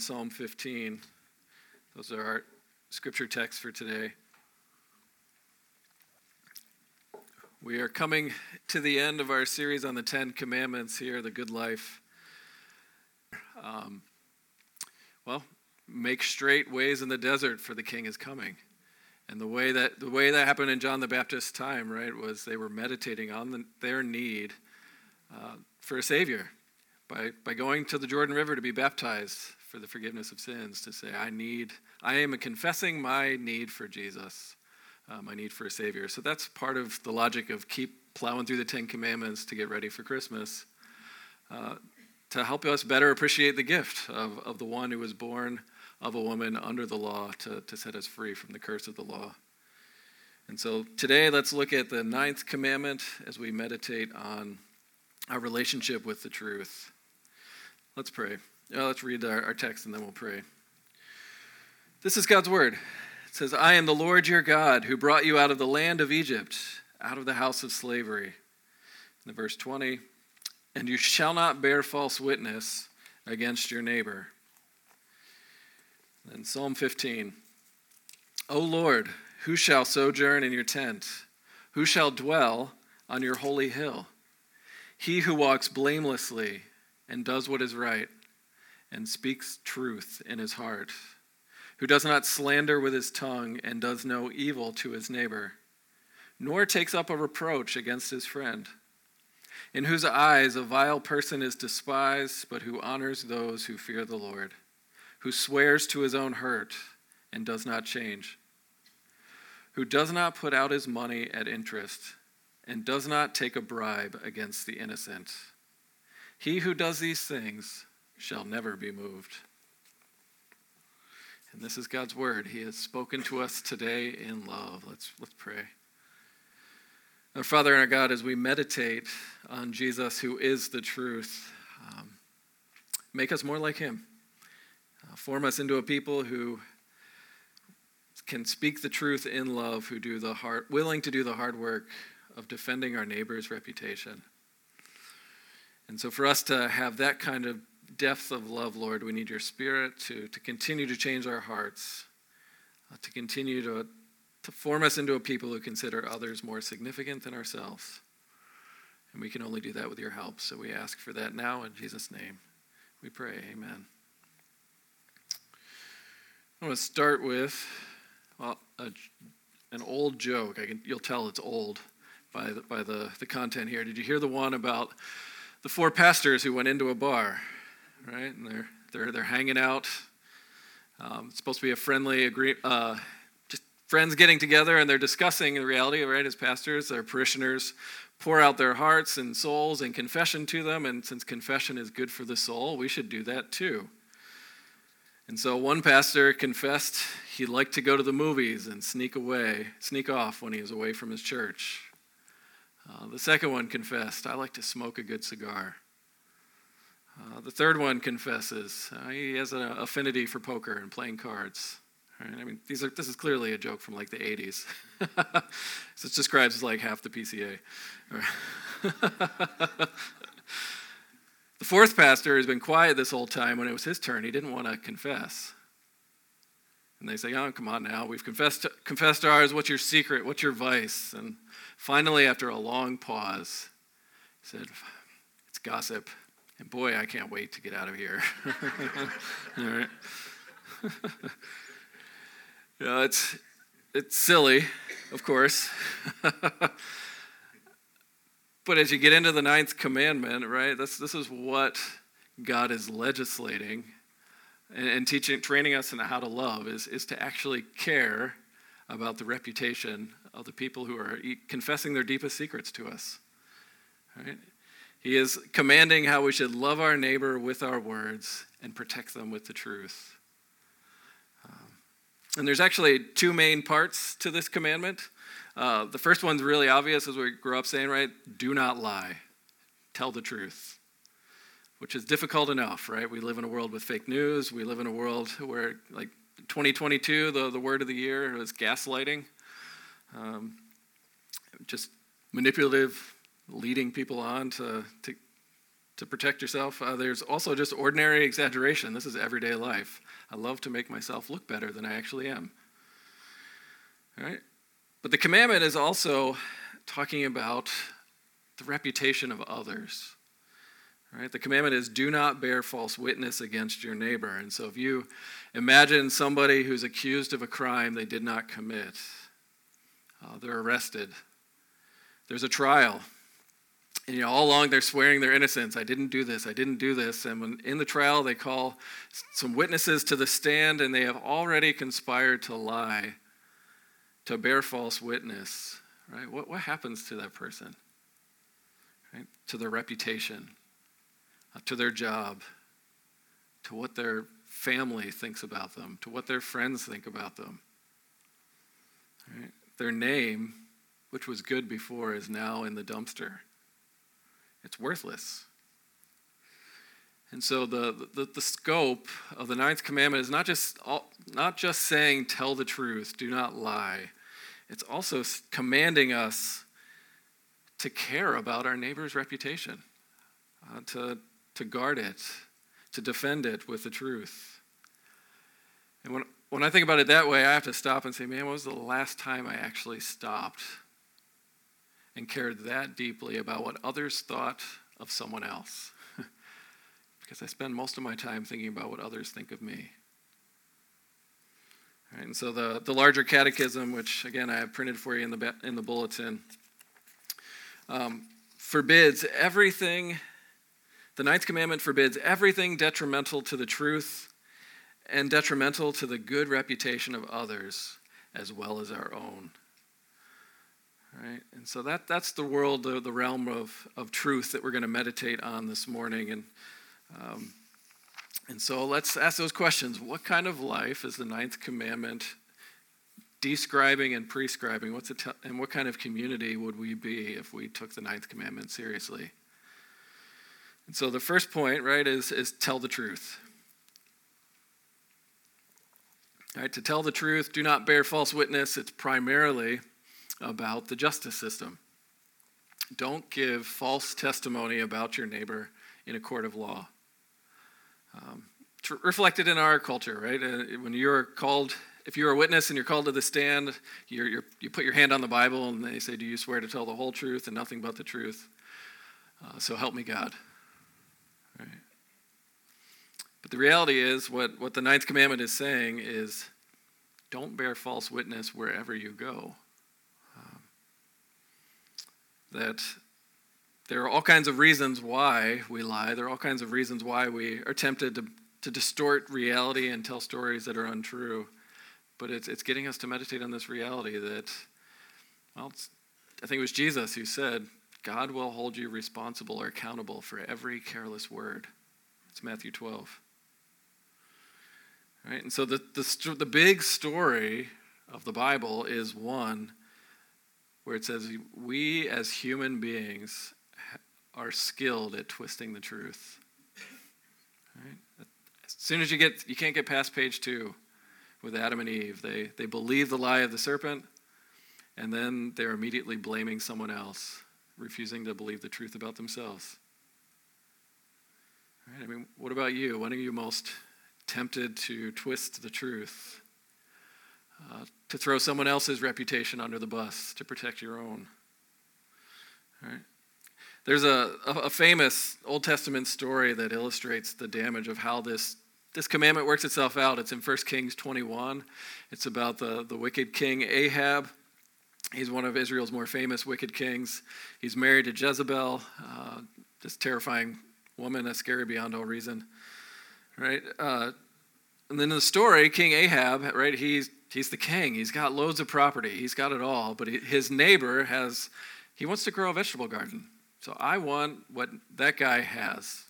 Psalm 15. Those are our scripture texts for today. We are coming to the end of our series on the Ten Commandments here, the good life. Um, well, make straight ways in the desert, for the King is coming. And the way that the way that happened in John the Baptist's time, right, was they were meditating on the, their need uh, for a Savior by by going to the Jordan River to be baptized for the forgiveness of sins, to say, I need, I am confessing my need for Jesus, uh, my need for a Savior. So that's part of the logic of keep plowing through the Ten Commandments to get ready for Christmas, uh, to help us better appreciate the gift of, of the one who was born of a woman under the law to, to set us free from the curse of the law. And so today, let's look at the ninth commandment as we meditate on our relationship with the truth. Let's pray. Uh, let's read our, our text and then we'll pray. This is God's word. It says, I am the Lord your God who brought you out of the land of Egypt, out of the house of slavery. In verse 20, and you shall not bear false witness against your neighbor. And Psalm 15, O Lord, who shall sojourn in your tent? Who shall dwell on your holy hill? He who walks blamelessly and does what is right and speaks truth in his heart, who does not slander with his tongue and does no evil to his neighbor, nor takes up a reproach against his friend, in whose eyes a vile person is despised, but who honors those who fear the Lord, who swears to his own hurt and does not change, who does not put out his money at interest and does not take a bribe against the innocent. He who does these things shall never be moved. And this is God's word. He has spoken to us today in love. Let's, let's pray. Our Father and our God, as we meditate on Jesus, who is the truth, um, make us more like him. Uh, form us into a people who can speak the truth in love, who do the hard, willing to do the hard work of defending our neighbor's reputation. And so, for us to have that kind of depth of love, Lord, we need your spirit to, to continue to change our hearts, uh, to continue to, to form us into a people who consider others more significant than ourselves. And we can only do that with your help. So we ask for that now in Jesus' name. We pray. Amen. I want to start with well, a, an old joke. I can, you'll tell it's old by the, by the, the content here. Did you hear the one about the four pastors who went into a bar? Right? And they're they're they're hanging out. Um, it's supposed to be a friendly agree, uh, just friends getting together, and they're discussing the reality, right? As pastors, their parishioners pour out their hearts and souls and confession to them, and since confession is good for the soul, we should do that too. And so one pastor confessed he liked to go to the movies and sneak away, sneak off when he was away from his church. Uh, the second one confessed, I like to smoke a good cigar. Uh, the third one confesses uh, he has an affinity for poker and playing cards. Right? I mean, these are, this is clearly a joke from like the 80s. so it describes like half the PCA. the fourth pastor has been quiet this whole time. When it was his turn, he didn't want to confess. And they say, Oh, come on now. We've confessed, confessed ours. What's your secret? What's your vice? And finally, after a long pause, he said, It's gossip. And boy, I can't wait to get out of here. All right. you know, it's, it's silly, of course. but as you get into the ninth commandment, right, this, this is what God is legislating and, and teaching, training us in how to love is, is to actually care about the reputation of the people who are confessing their deepest secrets to us. Right? He is commanding how we should love our neighbor with our words and protect them with the truth. Um, and there's actually two main parts to this commandment. Uh, the first one's really obvious, as we grew up saying, right? Do not lie, tell the truth, which is difficult enough, right? We live in a world with fake news. We live in a world where, like 2022, the, the word of the year is gaslighting. Um, just manipulative leading people on to, to to protect yourself. Uh, there's also just ordinary exaggeration. This is everyday life. I love to make myself look better than I actually am. All right? But the commandment is also talking about the reputation of others. Right? The commandment is do not bear false witness against your neighbor. And so if you imagine somebody who's accused of a crime they did not commit, uh, they're arrested. There's a trial. And you know, all along they're swearing their innocence. I didn't do this. I didn't do this. And when in the trial they call some witnesses to the stand and they have already conspired to lie, to bear false witness, right? What, what happens to that person? Right? To their reputation, uh, to their job, to what their family thinks about them, to what their friends think about them. Right? Their name, which was good before, is now in the dumpster. It's worthless. And so the, the, the, scope of the ninth commandment is not just, not just saying, tell the truth, do not lie. It's also commanding us to care about our neighbor's reputation, uh, to, to guard it, to defend it with the truth. And when, when I think about it that way, I have to stop and say, man, when was the last time I actually stopped and cared that deeply about what others thought of someone else? because I spend most of my time thinking about what others think of me. And so the, the larger catechism, which again I have printed for you in the, in the bulletin, um, forbids everything, the ninth commandment forbids everything detrimental to the truth and detrimental to the good reputation of others as well as our own. Right? And so that, that's the world, the, the realm of, of truth that we're going to meditate on this morning. And, um, and so let's ask those questions. What kind of life is the ninth commandment describing and prescribing? What's it and what kind of community would we be if we took the ninth commandment seriously? And so the first point, right, is, is tell the truth. Right, to tell the truth, do not bear false witness. It's primarily about the justice system. Don't give false testimony about your neighbor in a court of law. Um, reflected in our culture, right? Uh, when you're called, if you're a witness and you're called to the stand, you're, you're, you put your hand on the Bible and they say, Do you swear to tell the whole truth and nothing but the truth? Uh, so help me God. Right? But the reality is, what, what the ninth commandment is saying is don't bear false witness wherever you go. That there are all kinds of reasons why we lie. There are all kinds of reasons why we are tempted to, to distort reality and tell stories that are untrue. But it's, it's getting us to meditate on this reality that, well, I think it was Jesus who said, God will hold you responsible or accountable for every careless word. It's Matthew 12. Right? And so the, the, the big story of the Bible is one where it says we as human beings are skilled at twisting the truth. Right? As soon as you get, you can't get past page two with Adam and Eve. They, they believe the lie of the serpent, and then they're immediately blaming someone else, refusing to believe the truth about themselves. Right? I mean, what about you? When are you most tempted to twist the truth, uh, to throw someone else's reputation under the bus to protect your own? Right? There's a, a famous Old Testament story that illustrates the damage of how this, this commandment works itself out. It's in 1 Kings 21. It's about the, the wicked king Ahab. He's one of Israel's more famous wicked kings. He's married to Jezebel, uh, this terrifying woman that's scary beyond all reason. Right? Uh, and then in the story, King Ahab, right, he's, he's the king. He's got loads of property. He's got it all. But his neighbor has, he wants to grow a vegetable garden. So I want what that guy has.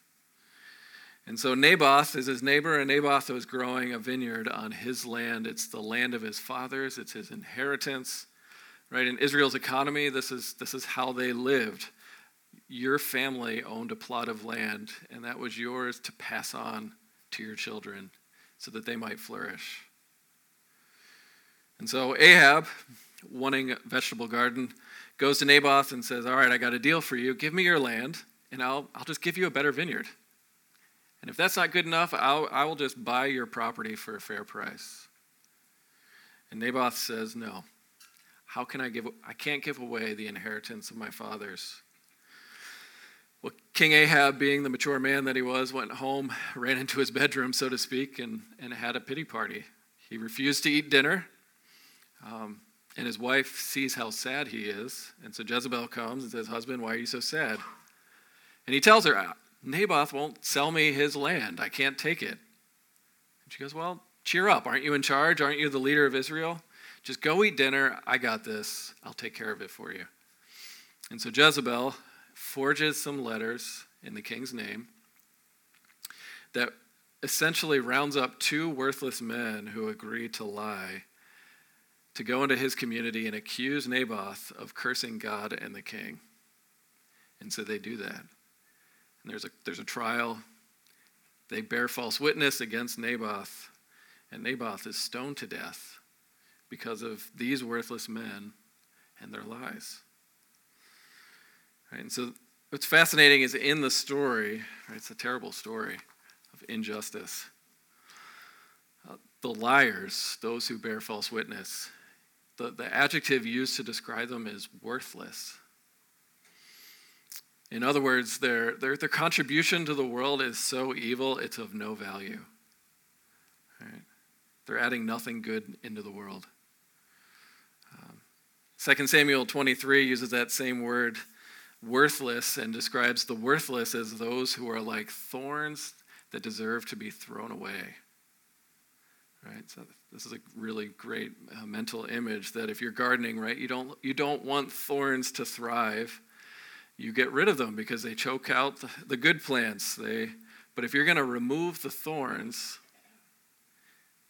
And so Naboth is his neighbor, and Naboth was growing a vineyard on his land. It's the land of his fathers, it's his inheritance. Right? In Israel's economy, this is, this is how they lived. Your family owned a plot of land, and that was yours to pass on to your children so that they might flourish. And so Ahab, wanting a vegetable garden, goes to Naboth and says, All right, I got a deal for you. Give me your land, and I'll, I'll just give you a better vineyard. And if that's not good enough, I'll, I will just buy your property for a fair price. And Naboth says, No. How can I give? I can't give away the inheritance of my fathers. Well, King Ahab, being the mature man that he was, went home, ran into his bedroom, so to speak, and, and had a pity party. He refused to eat dinner. Um, and his wife sees how sad he is. And so Jezebel comes and says, Husband, why are you so sad? And he tells her, Naboth won't sell me his land. I can't take it. And she goes, Well, cheer up. Aren't you in charge? Aren't you the leader of Israel? Just go eat dinner. I got this. I'll take care of it for you. And so Jezebel forges some letters in the king's name that essentially rounds up two worthless men who agree to lie to go into his community and accuse Naboth of cursing God and the king. And so they do that. And there's a, there's a trial. They bear false witness against Naboth, and Naboth is stoned to death because of these worthless men and their lies. Right, and so what's fascinating is in the story, right, it's a terrible story of injustice. Uh, the liars, those who bear false witness, the, the adjective used to describe them is worthless. In other words, their, their, their contribution to the world is so evil, it's of no value. Right? They're adding nothing good into the world. Um, 2 Samuel 23 uses that same word, worthless, and describes the worthless as those who are like thorns that deserve to be thrown away. Right? So this is a really great uh, mental image that if you're gardening, right, you don't, you don't want thorns to thrive. You get rid of them because they choke out the, the good plants. They, but if you're going to remove the thorns,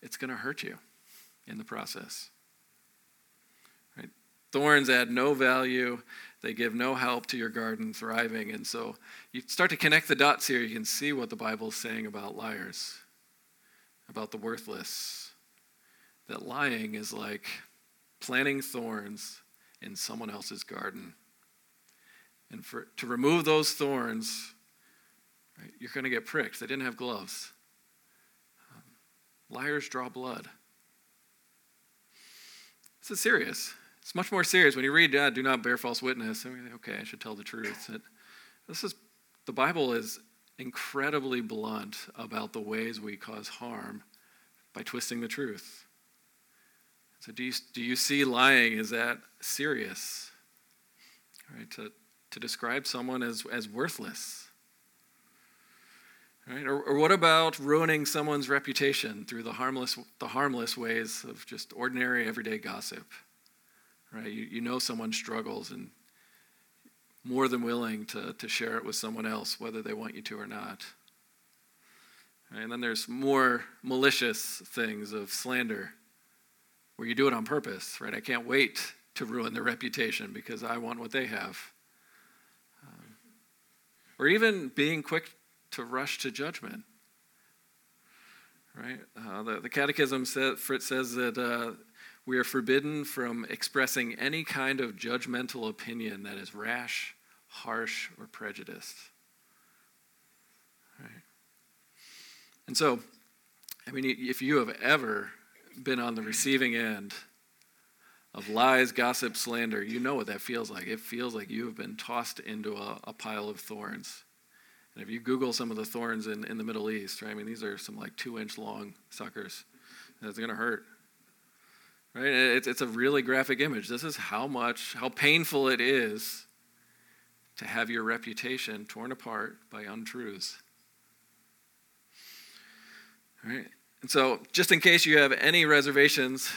it's going to hurt you in the process. Right? Thorns add no value. They give no help to your garden thriving. And so you start to connect the dots here. You can see what the Bible is saying about liars, about the worthless, that lying is like planting thorns in someone else's garden. And for, to remove those thorns, right, you're going to get pricked. They didn't have gloves. Um, liars draw blood. This is serious. It's much more serious when you read, "Do not bear false witness." I mean, okay, I should tell the truth. It, this is the Bible is incredibly blunt about the ways we cause harm by twisting the truth. So, do you, do you see lying? Is that serious? Right? To, to describe someone as, as worthless. Right? Or, or what about ruining someone's reputation through the harmless, the harmless ways of just ordinary everyday gossip? Right? You, you know someone struggles and more than willing to, to share it with someone else, whether they want you to or not. And then there's more malicious things of slander where you do it on purpose, right? I can't wait to ruin their reputation because I want what they have. Um, or even being quick to rush to judgment, right? Uh, the, the Catechism says, says that uh, we are forbidden from expressing any kind of judgmental opinion that is rash, harsh, or prejudiced. Right? And so, I mean, if you have ever been on the receiving end of lies, gossip, slander, you know what that feels like. It feels like you have been tossed into a, a pile of thorns. And if you Google some of the thorns in, in the Middle East, right, I mean, these are some like two inch long suckers. It's going to hurt. Right? It's, it's a really graphic image. This is how much, how painful it is to have your reputation torn apart by untruths. Right? And so, just in case you have any reservations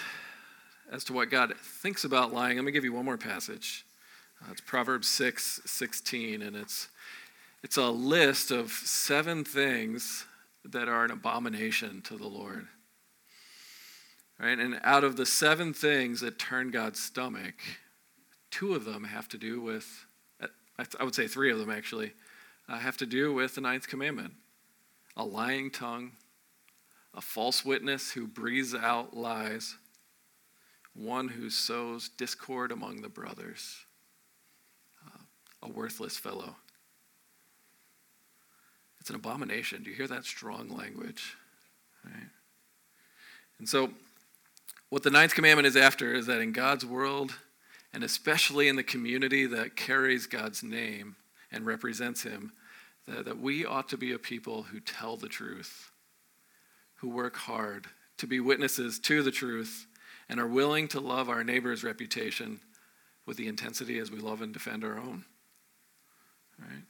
as to what God thinks about lying, I'm going to give you one more passage. Uh, it's Proverbs 6 16, and it's, it's a list of seven things that are an abomination to the Lord. Right? And out of the seven things that turn God's stomach, two of them have to do with, I would say three of them actually, uh, have to do with the ninth commandment a lying tongue a false witness who breathes out lies, one who sows discord among the brothers, uh, a worthless fellow. It's an abomination. Do you hear that strong language? Right? And so, what the ninth commandment is after is that in God's world, and especially in the community that carries God's name and represents Him, that, that we ought to be a people who tell the truth, who work hard to be witnesses to the truth, and are willing to love our neighbor's reputation with the intensity as we love and defend our own. Right?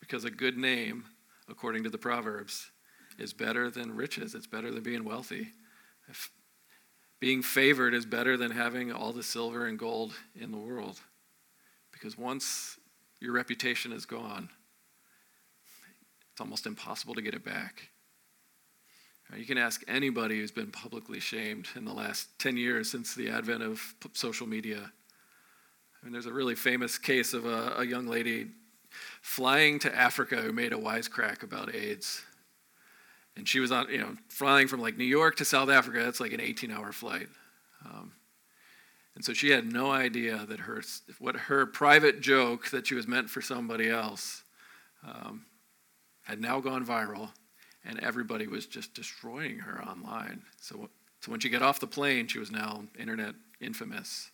Because a good name, according to the Proverbs, is better than riches. It's better than being wealthy. If being favored is better than having all the silver and gold in the world. Because once your reputation is gone, it's almost impossible to get it back. You can ask anybody who's been publicly shamed in the last 10 years since the advent of social media. I mean, there's a really famous case of a, a young lady flying to Africa who made a wisecrack about AIDS. And she was on, you know, flying from like New York to South Africa. That's like an 18 hour flight. Um, and so she had no idea that her, what her private joke that she was meant for somebody else um, had now gone viral, and everybody was just destroying her online. So, so when she got off the plane, she was now internet infamous.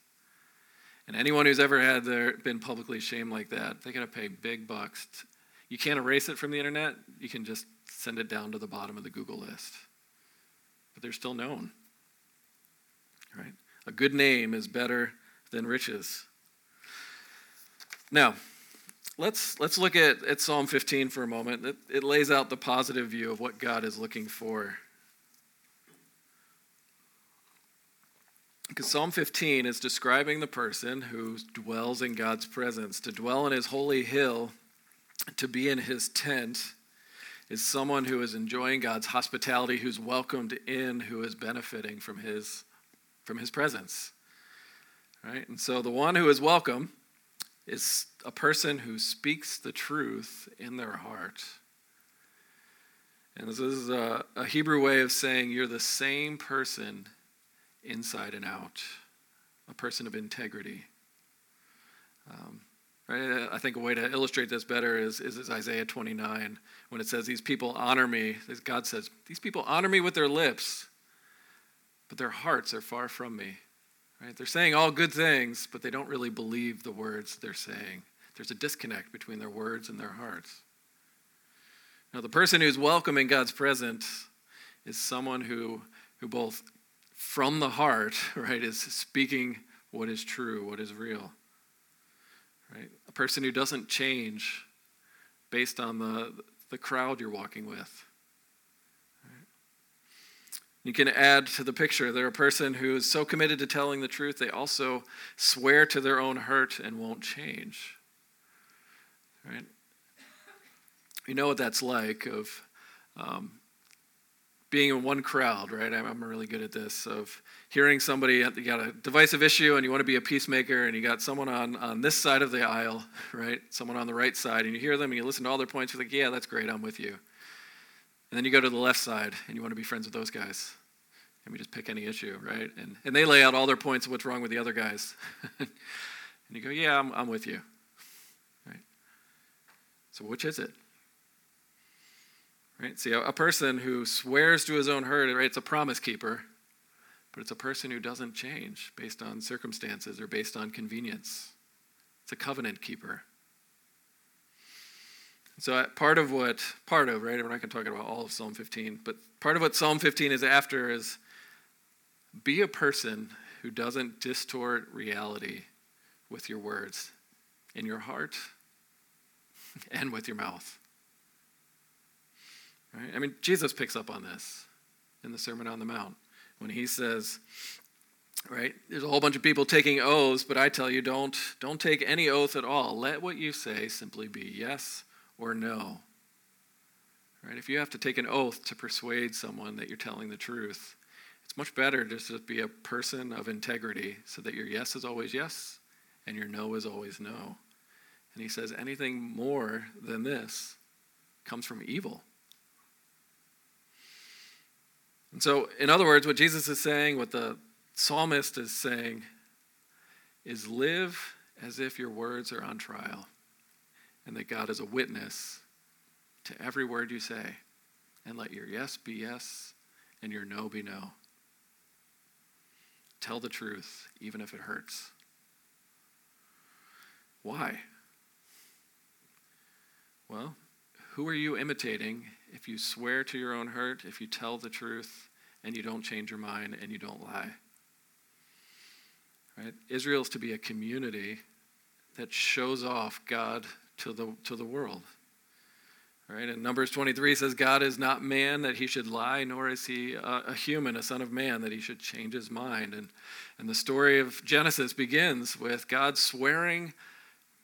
And anyone who's ever had their, been publicly shamed like that, they got to pay big bucks. You can't erase it from the internet. You can just send it down to the bottom of the Google list. But they're still known. Right? A good name is better than riches. Now, let's, let's look at, at Psalm 15 for a moment. It, it lays out the positive view of what God is looking for. Because Psalm 15 is describing the person who dwells in God's presence. To dwell in his holy hill, to be in his tent, is someone who is enjoying God's hospitality, who's welcomed in, who is benefiting from his, from his presence. Right? And so the one who is welcome is a person who speaks the truth in their heart. And this is a, a Hebrew way of saying you're the same person inside and out, a person of integrity. Um, right? Uh, I think a way to illustrate this better is, is, is Isaiah 29 when it says, These people honor me. God says, These people honor me with their lips, but their hearts are far from me. Right? They're saying all good things, but they don't really believe the words they're saying. There's a disconnect between their words and their hearts. Now, the person who's welcome in God's presence is someone who, who both from the heart, right, is speaking what is true, what is real. Right? A person who doesn't change based on the, the crowd you're walking with. You can add to the picture, they're a person who is so committed to telling the truth, they also swear to their own hurt and won't change. Right? You know what that's like of um, being in one crowd, right? I'm really good at this of hearing somebody, you got a divisive issue and you want to be a peacemaker, and you got someone on, on this side of the aisle, right? Someone on the right side, and you hear them and you listen to all their points, you're like, yeah, that's great, I'm with you. And then you go to the left side and you want to be friends with those guys. And we just pick any issue, right? And, and they lay out all their points of what's wrong with the other guys. and you go, yeah, I'm, I'm with you. Right? So which is it? Right? See, a, a person who swears to his own hurt, right, it's a promise keeper, but it's a person who doesn't change based on circumstances or based on convenience. It's a covenant keeper. So uh, part of what, part of, right, we're not going to talk about all of Psalm 15, but part of what Psalm 15 is after is be a person who doesn't distort reality with your words in your heart and with your mouth. Right? I mean, Jesus picks up on this in the Sermon on the Mount when he says, right, there's a whole bunch of people taking oaths, but I tell you, don't, don't take any oath at all. Let what you say simply be yes or no. Right? If you have to take an oath to persuade someone that you're telling the truth, it's much better to just to be a person of integrity so that your yes is always yes and your no is always no. And he says anything more than this comes from evil. And so, in other words, what Jesus is saying, what the psalmist is saying, is live as if your words are on trial and that God is a witness to every word you say, and let your yes be yes and your no be no. Tell the truth, even if it hurts. Why? Well, who are you imitating if you swear to your own hurt, if you tell the truth, and you don't change your mind and you don't lie? Right? Israel is to be a community that shows off God to the, to the world. Right? And Numbers 23 says, God is not man that he should lie, nor is he a, a, human, a son of man, that he should change his mind. And, and the story of Genesis begins with God swearing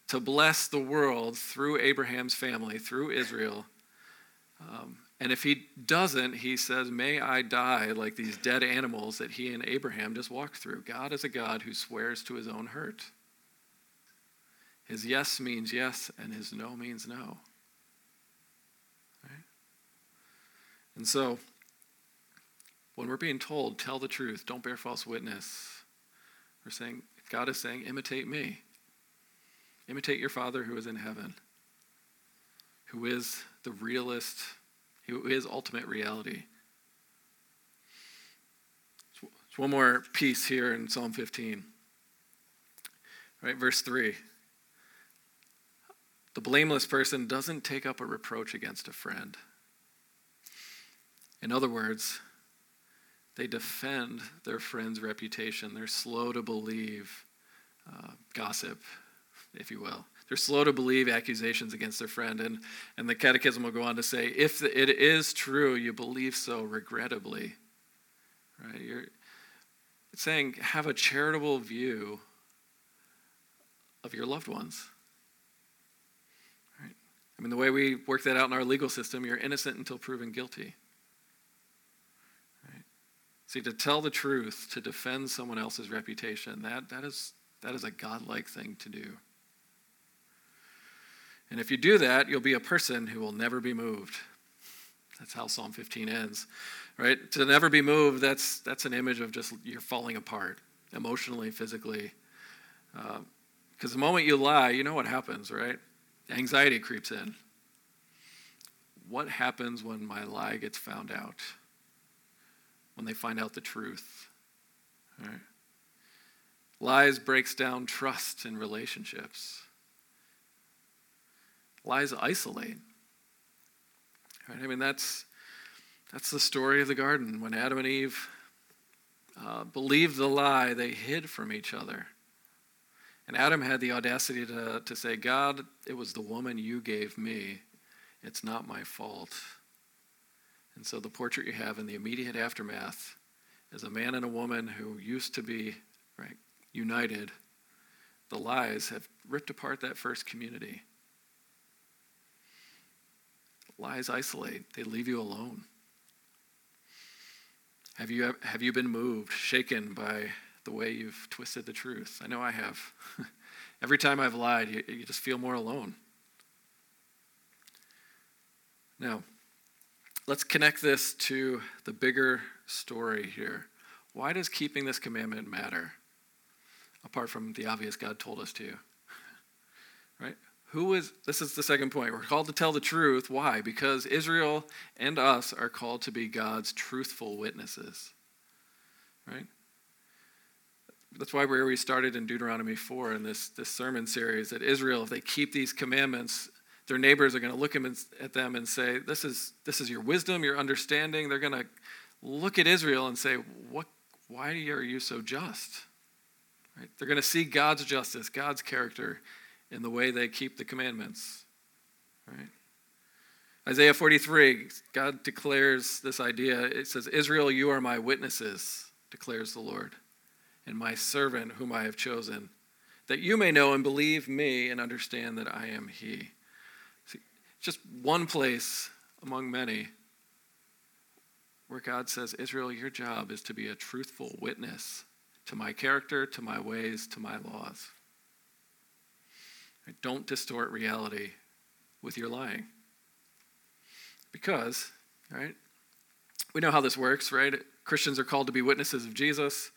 to bless the world through Abraham's family, through Israel. Um, and if he doesn't, he says, May I die like these dead animals that he and Abraham just walked through. God is a God who swears to his own hurt. His yes means yes, and his no means no. Right? And so, when we're being told, tell the truth, don't bear false witness, we're saying, God is saying, imitate me. Imitate your Father who is in heaven, who is the realist, who is ultimate reality. There's one more piece here in Psalm 15. Right, verse 3. The blameless person doesn't take up a reproach against a friend. In other words, they defend their friend's reputation. They're slow to believe uh, gossip if you will. They're slow to believe accusations against their friend. And, and the catechism will go on to say, if it is true, you believe so regrettably. Right? You're saying, have a charitable view of your loved ones. Right? I mean, the way we work that out in our legal system, you're innocent until proven guilty. Right? See, to tell the truth, to defend someone else's reputation, that, that, is, that is a godlike thing to do. And if you do that, you'll be a person who will never be moved. That's how Psalm 15 ends, right? To never be moved, that's, that's an image of just you're falling apart emotionally, physically. Because uh, the moment you lie, you know what happens, right? Anxiety creeps in. What happens when my lie gets found out? When they find out the truth, right? Lies breaks down trust in relationships lies isolate. Right? I mean, that's, that's the story of the garden. When Adam and Eve uh, believed the lie, they hid from each other. And Adam had the audacity to, to say, God, it was the woman you gave me. It's not my fault. And so the portrait you have in the immediate aftermath is a man and a woman who used to be right, united. The lies have ripped apart that first community. Lies isolate, they leave you alone. Have you, have you been moved, shaken by the way you've twisted the truth? I know I have. Every time I've lied, you, you just feel more alone. Now, let's connect this to the bigger story here. Why does keeping this commandment matter? Apart from the obvious God told us to. Right? Who is, this is the second point. We're called to tell the truth. Why? Because Israel and us are called to be God's truthful witnesses. Right? That's why where we started in Deuteronomy 4 in this, this sermon series that Israel, if they keep these commandments, their neighbors are going to look at them and say, this is, this is your wisdom, your understanding. They're going to look at Israel and say, what, why are you so just? Right? They're going to see God's justice, God's character in the way they keep the commandments. Right? Isaiah 43, God declares this idea. It says, Israel, you are my witnesses, declares the Lord, and my servant whom I have chosen, that you may know and believe me and understand that I am He. See, just one place among many where God says, Israel, your job is to be a truthful witness to my character, to my ways, to my laws. Don't distort reality with your lying. Because, right, we know how this works, right? Christians are called to be witnesses of Jesus.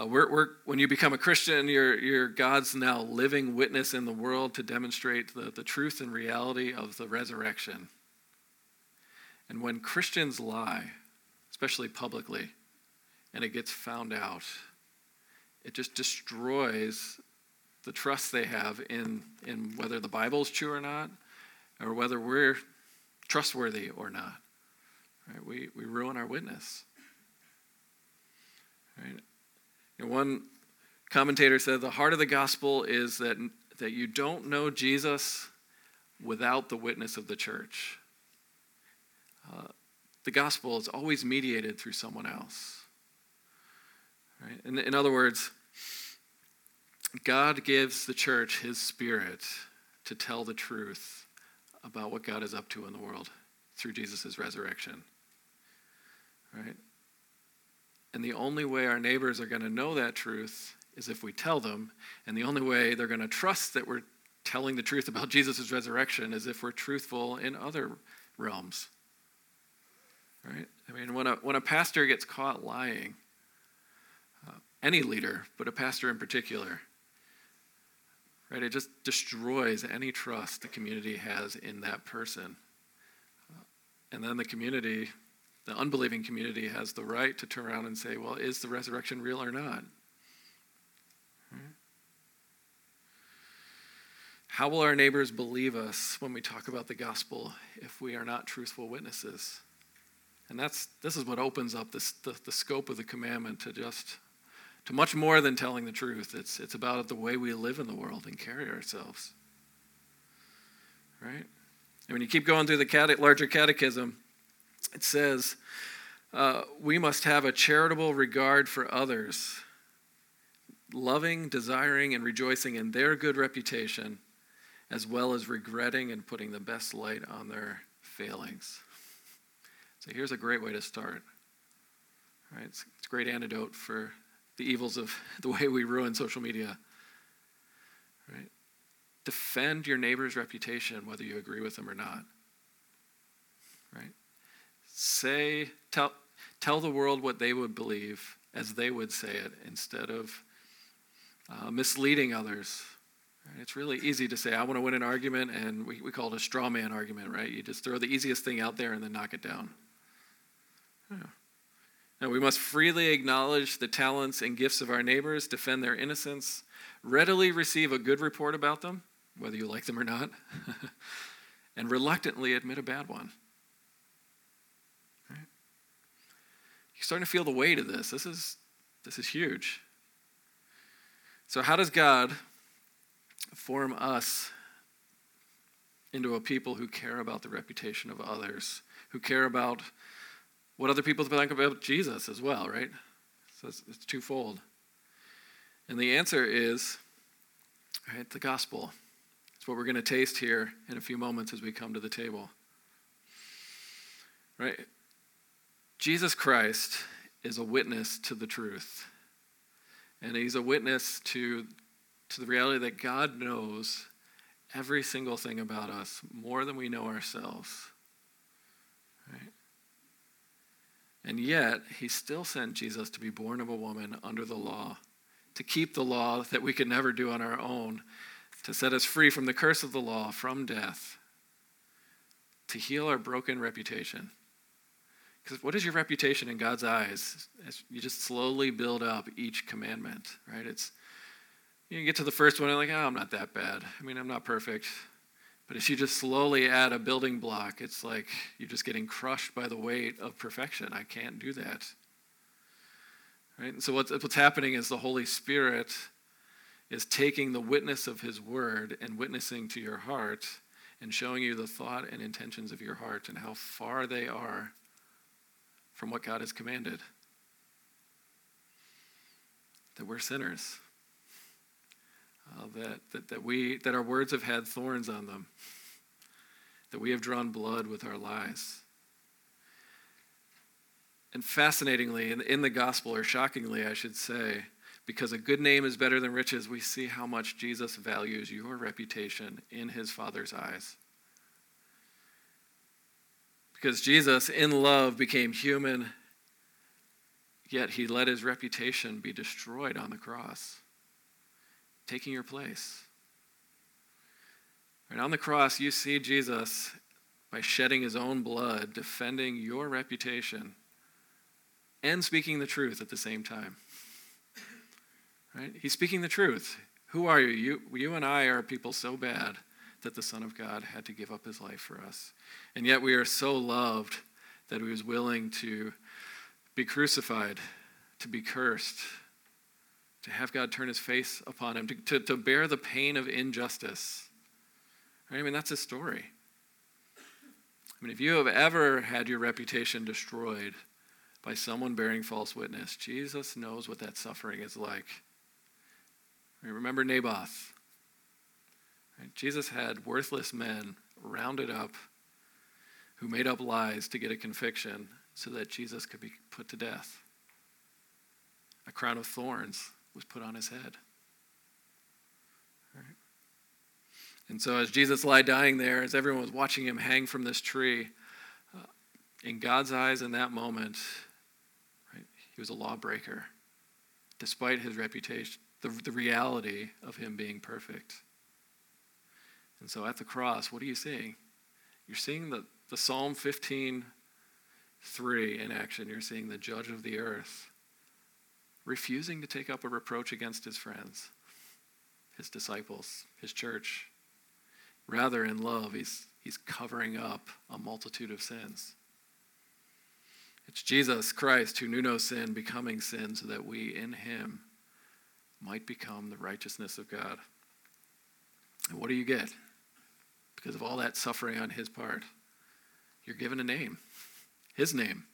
Uh, we're, we're, when you become a Christian, you're, you're God's now living witness in the world to demonstrate the, the truth and reality of the resurrection. And when Christians lie, especially publicly, and it gets found out, it just destroys the trust they have in, in whether the Bible is true or not, or whether we're trustworthy or not. Right? We, we ruin our witness. Right? You know, one commentator said the heart of the gospel is that, that you don't know Jesus without the witness of the church. Uh, the gospel is always mediated through someone else. Right? In, in other words, God gives the church his spirit to tell the truth about what God is up to in the world through Jesus' resurrection. Right? And the only way our neighbors are going to know that truth is if we tell them. And the only way they're going to trust that we're telling the truth about Jesus' resurrection is if we're truthful in other realms. Right? I mean, when a, when a pastor gets caught lying, uh, any leader, but a pastor in particular, right, it just destroys any trust the community has in that person. And then the community the unbelieving community has the right to turn around and say, well, is the resurrection real or not? How will our neighbors believe us when we talk about the gospel if we are not truthful witnesses? And that's this is what opens up this, the, the scope of the commandment to just to much more than telling the truth. It's it's about the way we live in the world and carry ourselves. Right? And when you keep going through the cate- larger catechism, it says, uh, we must have a charitable regard for others, loving, desiring, and rejoicing in their good reputation, as well as regretting and putting the best light on their failings. So here's a great way to start. Right? It's, it's a great antidote for the evils of the way we ruin social media. Right? Defend your neighbor's reputation, whether you agree with them or not. Right? Say, tell, tell the world what they would believe as they would say it instead of uh, misleading others. It's really easy to say, I want to win an argument, and we, we call it a straw man argument, right? You just throw the easiest thing out there and then knock it down. Yeah. Now, we must freely acknowledge the talents and gifts of our neighbors, defend their innocence, readily receive a good report about them, whether you like them or not, and reluctantly admit a bad one. You're starting to feel the weight of this. This is, this is huge. So, how does God form us into a people who care about the reputation of others, who care about what other people think about Jesus as well, right? So it's, it's twofold. And the answer is, right, the gospel. It's what we're going to taste here in a few moments as we come to the table. Right? Jesus Christ is a witness to the truth. And he's a witness to, to the reality that God knows every single thing about us more than we know ourselves. Right? And yet, he still sent Jesus to be born of a woman under the law, to keep the law that we could never do on our own, to set us free from the curse of the law, from death, to heal our broken reputation because what is your reputation in God's eyes? As you just slowly build up each commandment, right? It's you get to the first one and like, oh, I'm not that bad. I mean, I'm not perfect. But if you just slowly add a building block, it's like you're just getting crushed by the weight of perfection. I can't do that. Right? And so what's, what's happening is the Holy Spirit is taking the witness of His Word and witnessing to your heart and showing you the thought and intentions of your heart and how far they are from what God has commanded. That we're sinners. Uh, that, that, that, we, that our words have had thorns on them. That we have drawn blood with our lies. And fascinatingly, in, in the gospel, or shockingly, I should say, because a good name is better than riches, we see how much Jesus values your reputation in his Father's eyes. Because Jesus, in love, became human, yet he let his reputation be destroyed on the cross, taking your place. And on the cross, you see Jesus by shedding his own blood, defending your reputation, and speaking the truth at the same time. Right? He's speaking the truth. Who are you? You, you and I are people so bad that the Son of God had to give up his life for us. And yet we are so loved that he was willing to be crucified, to be cursed, to have God turn his face upon him, to, to, to bear the pain of injustice. Right? I mean, that's a story. I mean, if you have ever had your reputation destroyed by someone bearing false witness, Jesus knows what that suffering is like. Remember Naboth. Right? Jesus had worthless men rounded up who made up lies to get a conviction so that Jesus could be put to death. A crown of thorns was put on his head. Right? And so, as Jesus lay dying there, as everyone was watching him hang from this tree, uh, in God's eyes in that moment, right, he was a lawbreaker, despite his reputation, the, the reality of him being perfect. And so, at the cross, what are you seeing? You're seeing the, the Psalm 15 3 in action. You're seeing the judge of the earth refusing to take up a reproach against his friends, his disciples, his church. Rather, in love, he's, he's covering up a multitude of sins. It's Jesus Christ who knew no sin becoming sin so that we in him might become the righteousness of God. And what do you get? Because of all that suffering on his part, you're given a name, his name.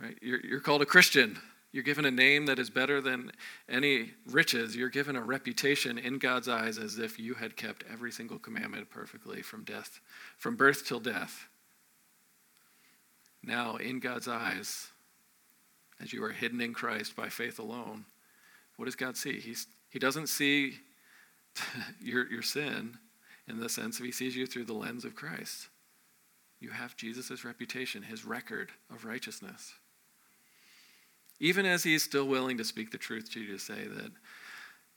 Right? You're, you're called a Christian. You're given a name that is better than any riches. You're given a reputation in God's eyes as if you had kept every single commandment perfectly from death, from birth till death. Now, in God's eyes, as you are hidden in Christ by faith alone, what does God see? He's, he doesn't see your, your sin in the sense of he sees you through the lens of Christ. You have Jesus' reputation, his record of righteousness. Even as he's still willing to speak the truth to you to say that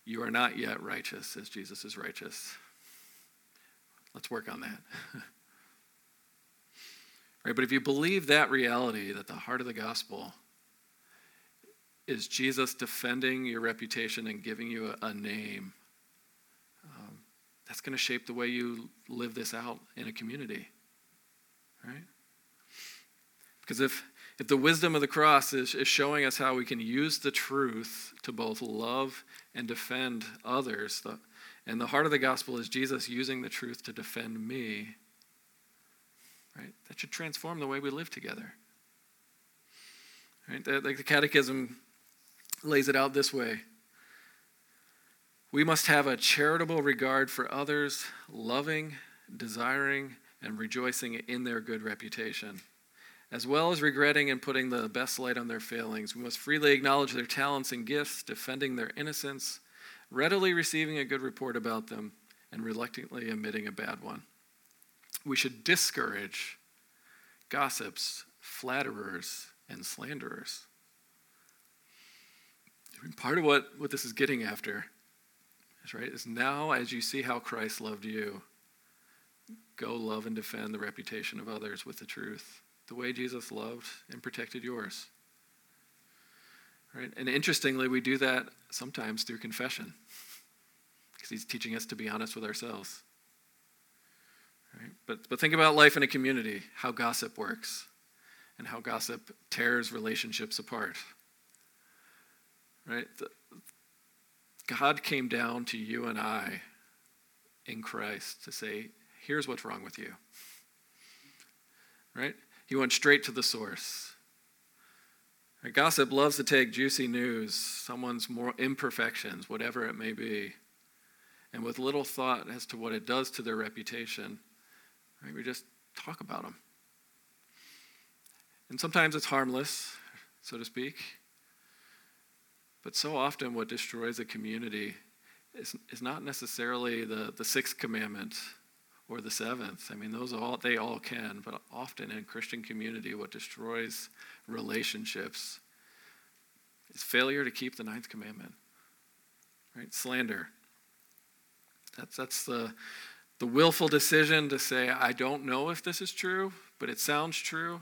you are not yet righteous as Jesus is righteous. Let's work on that. right, but if you believe that reality, that the heart of the gospel is Jesus defending your reputation and giving you a, a name, um, that's going to shape the way you live this out in a community. Right? Because if if the wisdom of the cross is, is showing us how we can use the truth to both love and defend others, the, and the heart of the gospel is Jesus using the truth to defend me, right? That should transform the way we live together. Right? The, the Catechism lays it out this way. We must have a charitable regard for others, loving, desiring, and rejoicing in their good reputation as well as regretting and putting the best light on their failings. We must freely acknowledge their talents and gifts, defending their innocence, readily receiving a good report about them, and reluctantly omitting a bad one. We should discourage gossips, flatterers, and slanderers. Part of what, what this is getting after is right is now as you see how Christ loved you, go love and defend the reputation of others with the truth the way Jesus loved and protected yours. Right? And interestingly, we do that sometimes through confession because he's teaching us to be honest with ourselves. Right? But, but think about life in a community, how gossip works, and how gossip tears relationships apart. Right? The, God came down to you and I in Christ to say, here's what's wrong with you. Right? He went straight to the source. Gossip loves to take juicy news, someone's more imperfections, whatever it may be, and with little thought as to what it does to their reputation, right, we just talk about them. And sometimes it's harmless, so to speak. But so often, what destroys a community is, is not necessarily the, the sixth commandment or the seventh. I mean, those all they all can, but often in Christian community, what destroys relationships is failure to keep the ninth commandment. Right? Slander. That's that's the the willful decision to say, I don't know if this is true, but it sounds true.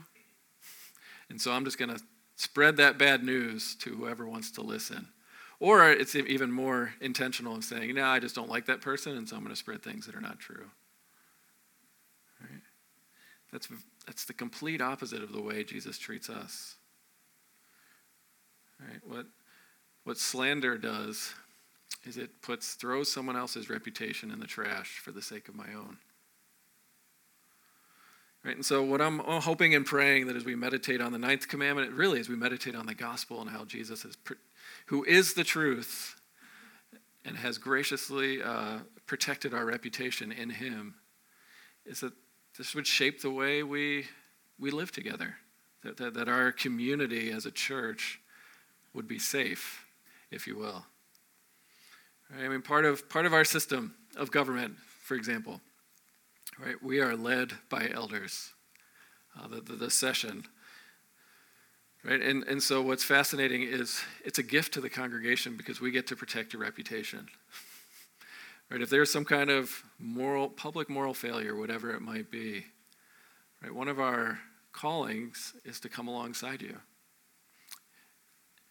And so I'm just going to spread that bad news to whoever wants to listen. Or it's even more intentional in saying, no, I just don't like that person, and so I'm going to spread things that are not true. That's, that's the complete opposite of the way Jesus treats us. Right? What, what slander does is it puts throws someone else's reputation in the trash for the sake of my own. Right? And so, what I'm hoping and praying that as we meditate on the ninth commandment, really as we meditate on the gospel and how Jesus is, who is the truth and has graciously uh, protected our reputation in Him, is that this would shape the way we, we live together, that, that, that our community as a church would be safe, if you will. Right? I mean, part of, part of our system of government, for example, right, we are led by elders, uh, the, the, the session. Right? And, and so what's fascinating is it's a gift to the congregation because we get to protect your reputation. right? If there's some kind of moral, public moral failure, whatever it might be, right, one of our callings is to come alongside you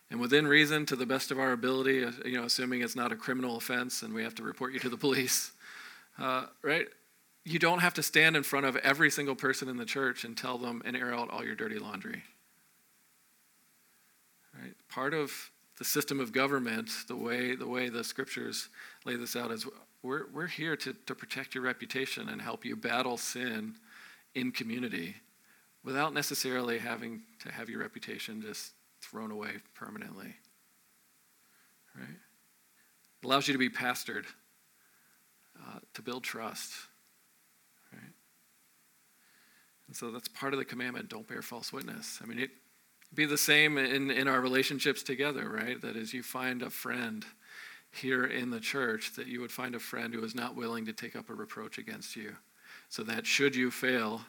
and within reason, to the best of our ability, uh, you know, assuming it's not a criminal offense and we have to report you to the police, uh, right? You don't have to stand in front of every single person in the church and tell them and air out all your dirty laundry. Right? Part of the system of government, the way the way the scriptures lay this out, is we're we're here to, to protect your reputation and help you battle sin in community, without necessarily having to have your reputation just thrown away permanently. Right? It allows you to be pastored, uh, to build trust. Right? And so that's part of the commandment don't bear false witness. I mean, it be the same in, in our relationships together, right? That as you find a friend here in the church, that you would find a friend who is not willing to take up a reproach against you. So that should you fail,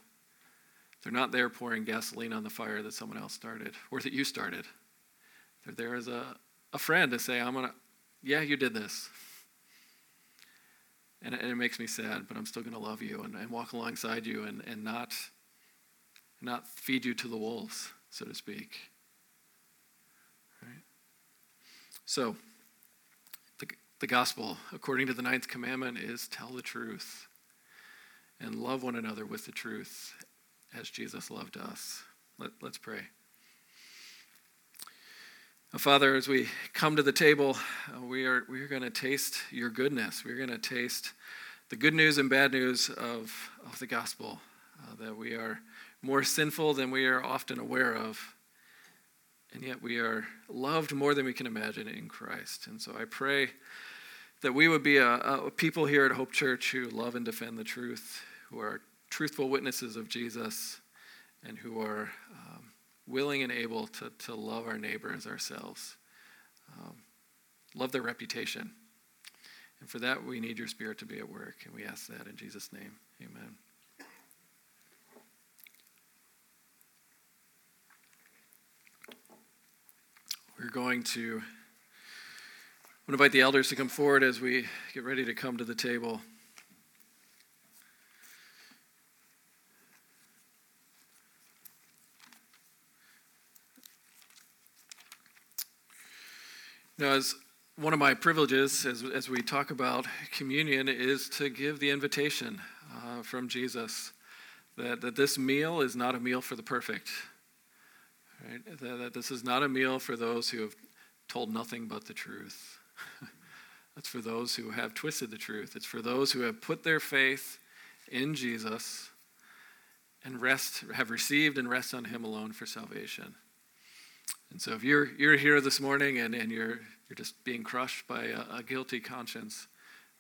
they're not there pouring gasoline on the fire that someone else started or that you started. They're there as a, a friend to say, I'm going to, yeah, you did this. And, and, it makes me sad, but I'm still going to love you and, and walk alongside you and, and not, not feed you to the wolves, so to speak. Right? So, the, the gospel, according to the ninth commandment, is tell the truth and love one another with the truth as Jesus loved us. Let, let's pray. Father, as we come to the table, uh, we are, we are going to taste your goodness. We're going to taste the good news and bad news of, of the gospel, uh, that we are more sinful than we are often aware of, and yet we are loved more than we can imagine in Christ. And so I pray that we would be a, a people here at Hope Church who love and defend the truth, who are truthful witnesses of Jesus and who are um, willing and able to, to love our neighbor as ourselves, um, love their reputation. And for that, we need your spirit to be at work. And we ask that in Jesus' name. Amen. We're going to invite the elders to come forward as we get ready to come to the table. Now, as one of my privileges as, as we talk about communion is to give the invitation uh, from Jesus that, that this meal is not a meal for the perfect. Right? That, this is not a meal for those who have told nothing but the truth. That's for those who have twisted the truth. It's for those who have put their faith in Jesus and rest, have received and rest on Him alone for salvation. And so if you're, you're here this morning and, and you're, you're just being crushed by a, a guilty conscience,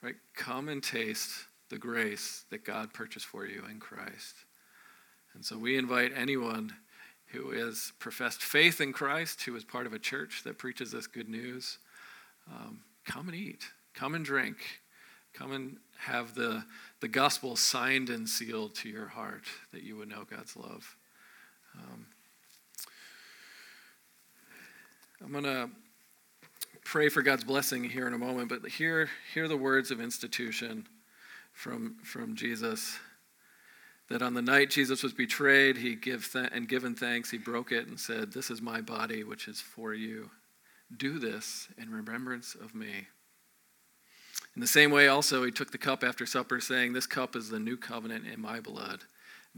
right, come and taste the grace that God purchased for you in Christ. And so we invite anyone who has professed faith in Christ, who is part of a church that preaches this good news, um, come and eat, come and drink, come and have the, the gospel signed and sealed to your heart that you would know God's love. Um, I'm going to pray for God's blessing here in a moment, but hear, hear the words of institution from, from Jesus that on the night Jesus was betrayed, he give th- and given thanks, he broke it and said, This is my body, which is for you. Do this in remembrance of me. In the same way, also, he took the cup after supper, saying, This cup is the new covenant in my blood.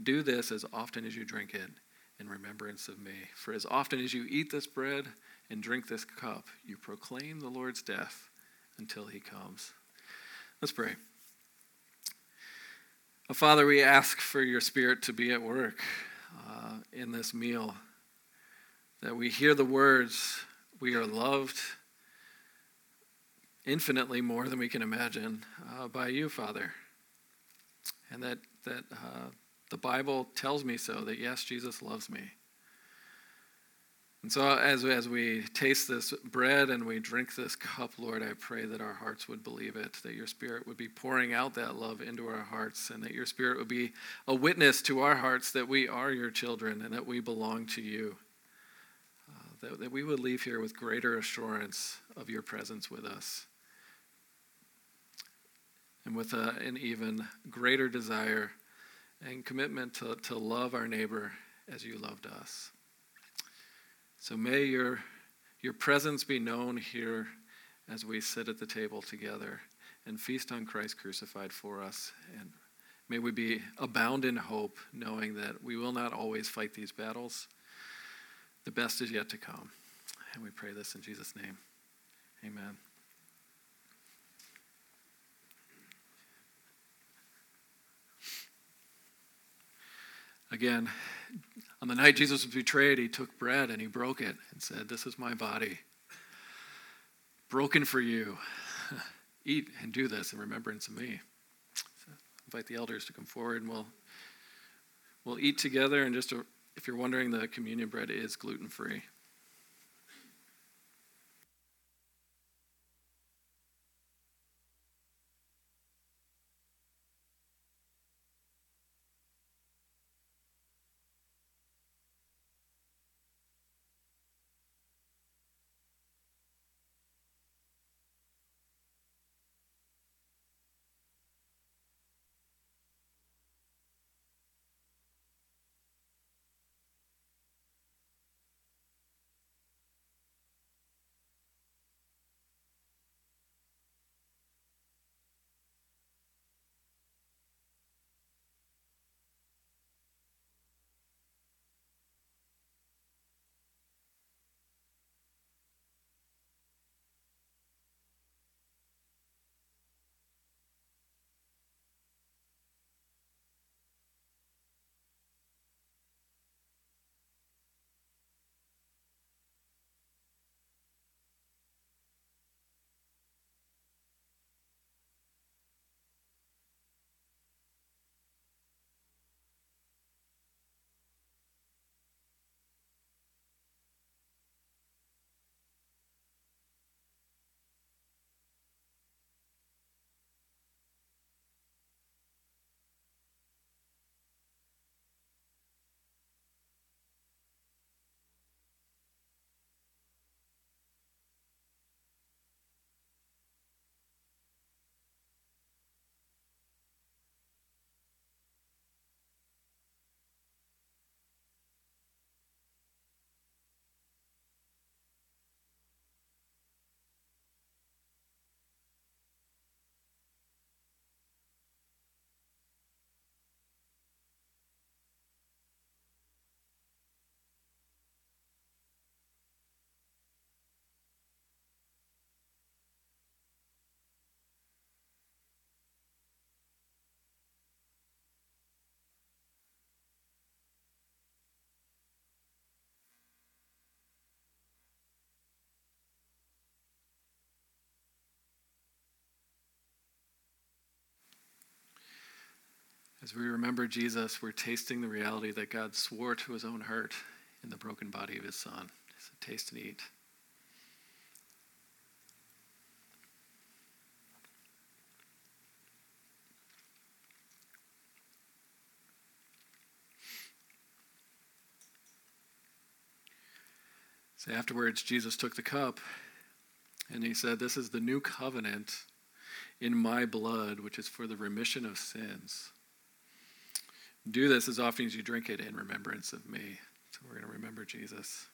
Do this as often as you drink it in remembrance of me. For as often as you eat this bread and drink this cup, you proclaim the Lord's death until he comes. Let's pray. Father, we ask for your Spirit to be at work uh, in this meal, that we hear the words, we are loved infinitely more than we can imagine uh, by you, Father. And that, that uh, the Bible tells me so, that yes, Jesus loves me. And so, as, as we taste this bread and we drink this cup, Lord, I pray that our hearts would believe it, that your Spirit would be pouring out that love into our hearts, and that your Spirit would be a witness to our hearts that we are your children and that we belong to you. Uh, that, that we would leave here with greater assurance of your presence with us, and with a, an even greater desire and commitment to, to love our neighbor as you loved us. So may your, your presence be known here as we sit at the table together and feast on Christ crucified for us. And may we be abound in hope, knowing that we will not always fight these battles. The best is yet to come. And we pray this in Jesus' name. Amen. Again, on the night Jesus was betrayed, he took bread and he broke it and said, This is my body, broken for you. Eat and do this in remembrance of me. So invite the elders to come forward and we'll, we'll eat together. And just if you're wondering, the communion bread is gluten free. As we remember Jesus, we're tasting the reality that God swore to his own hurt in the broken body of his Son. So taste and eat. So afterwards, Jesus took the cup and he said, This is the new covenant in my blood, which is for the remission of sins. Do this as often as you drink it in remembrance of me. So we're going to remember Jesus.